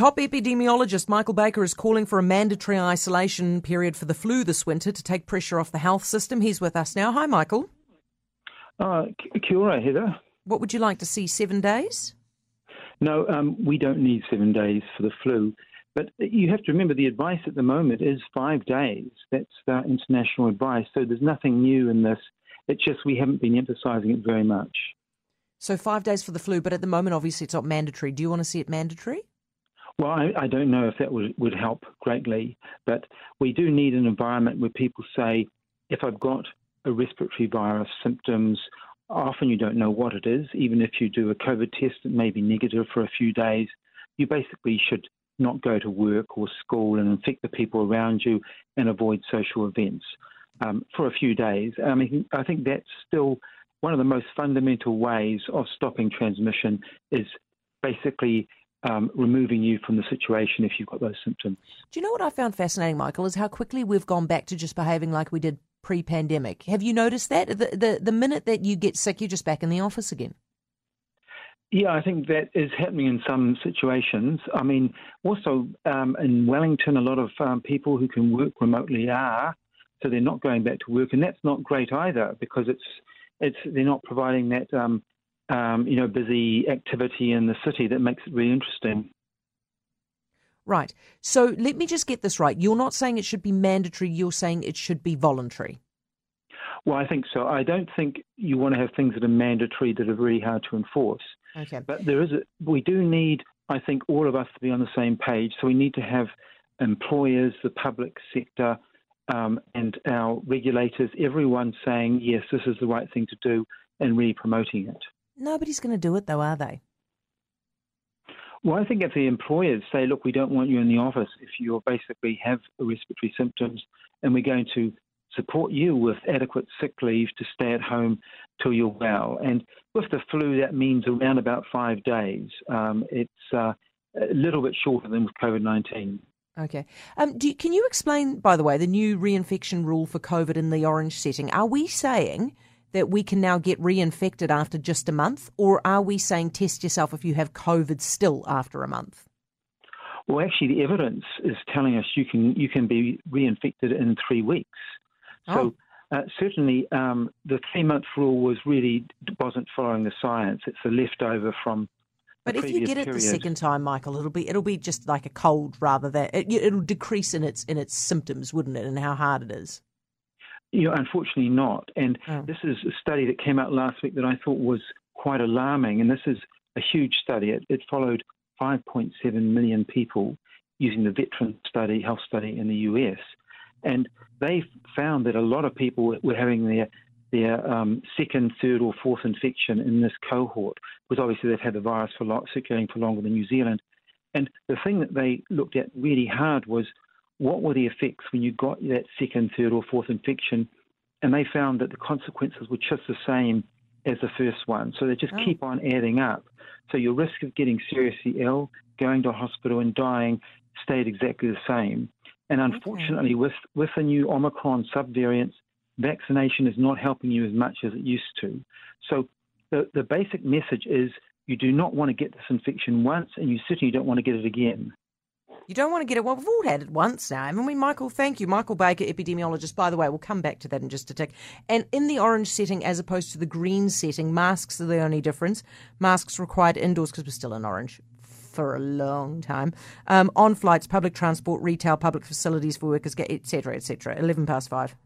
Top epidemiologist Michael Baker is calling for a mandatory isolation period for the flu this winter to take pressure off the health system. He's with us now. Hi, Michael. Uh, kia ora, Heather. What would you like to see? Seven days? No, um, we don't need seven days for the flu. But you have to remember the advice at the moment is five days. That's uh, international advice. So there's nothing new in this. It's just we haven't been emphasising it very much. So five days for the flu, but at the moment, obviously, it's not mandatory. Do you want to see it mandatory? Well, I, I don't know if that would, would help greatly, but we do need an environment where people say, if I've got a respiratory virus symptoms, often you don't know what it is. Even if you do a COVID test, it may be negative for a few days. You basically should not go to work or school and infect the people around you and avoid social events um, for a few days. I mean, I think that's still one of the most fundamental ways of stopping transmission is basically um, removing you from the situation if you've got those symptoms. Do you know what I found fascinating, Michael, is how quickly we've gone back to just behaving like we did pre-pandemic. Have you noticed that? The, the, the minute that you get sick, you're just back in the office again. Yeah, I think that is happening in some situations. I mean, also um, in Wellington, a lot of um, people who can work remotely are, so they're not going back to work, and that's not great either because it's it's they're not providing that um, um, you know, busy activity in the city that makes it really interesting. Right. So let me just get this right. You're not saying it should be mandatory, you're saying it should be voluntary. Well, I think so. I don't think you want to have things that are mandatory that are really hard to enforce. Okay. But there is a, we do need, I think, all of us to be on the same page. So we need to have employers, the public sector, um, and our regulators, everyone saying, yes, this is the right thing to do and really promoting it. Nobody's going to do it, though, are they? Well, I think if the employers say, look, we don't want you in the office if you basically have respiratory symptoms, and we're going to support you with adequate sick leave to stay at home till you're well. And with the flu, that means around about five days. Um, it's uh, a little bit shorter than with COVID 19. Okay. Um, you, can you explain, by the way, the new reinfection rule for COVID in the orange setting? Are we saying that we can now get reinfected after just a month, or are we saying test yourself if you have COVID still after a month? Well, actually, the evidence is telling us you can you can be reinfected in three weeks. So oh. uh, certainly, um, the three month rule was really wasn't following the science. It's a leftover from. But if you get it period. the second time, Michael, it'll be it'll be just like a cold rather than it, it'll decrease in its in its symptoms, wouldn't it, and how hard it is. You know, unfortunately not. And oh. this is a study that came out last week that I thought was quite alarming. And this is a huge study. It, it followed 5.7 million people using the veteran study, health study in the US. And they found that a lot of people were having their their um, second, third, or fourth infection in this cohort, because obviously they've had the virus for long, circulating for longer than New Zealand. And the thing that they looked at really hard was what were the effects when you got that second, third, or fourth infection? And they found that the consequences were just the same as the first one. So they just oh. keep on adding up. So your risk of getting seriously ill, going to hospital, and dying stayed exactly the same. And unfortunately, okay. with, with the new Omicron subvariants, vaccination is not helping you as much as it used to. So the, the basic message is you do not want to get this infection once, and you certainly don't want to get it again. You don't want to get it. Well, we've all had it once now, haven't we, Michael? Thank you. Michael Baker, epidemiologist. By the way, we'll come back to that in just a tick. And in the orange setting, as opposed to the green setting, masks are the only difference. Masks required indoors because we're still in orange for a long time. Um, on flights, public transport, retail, public facilities for workers, etc., etc. 11 past five.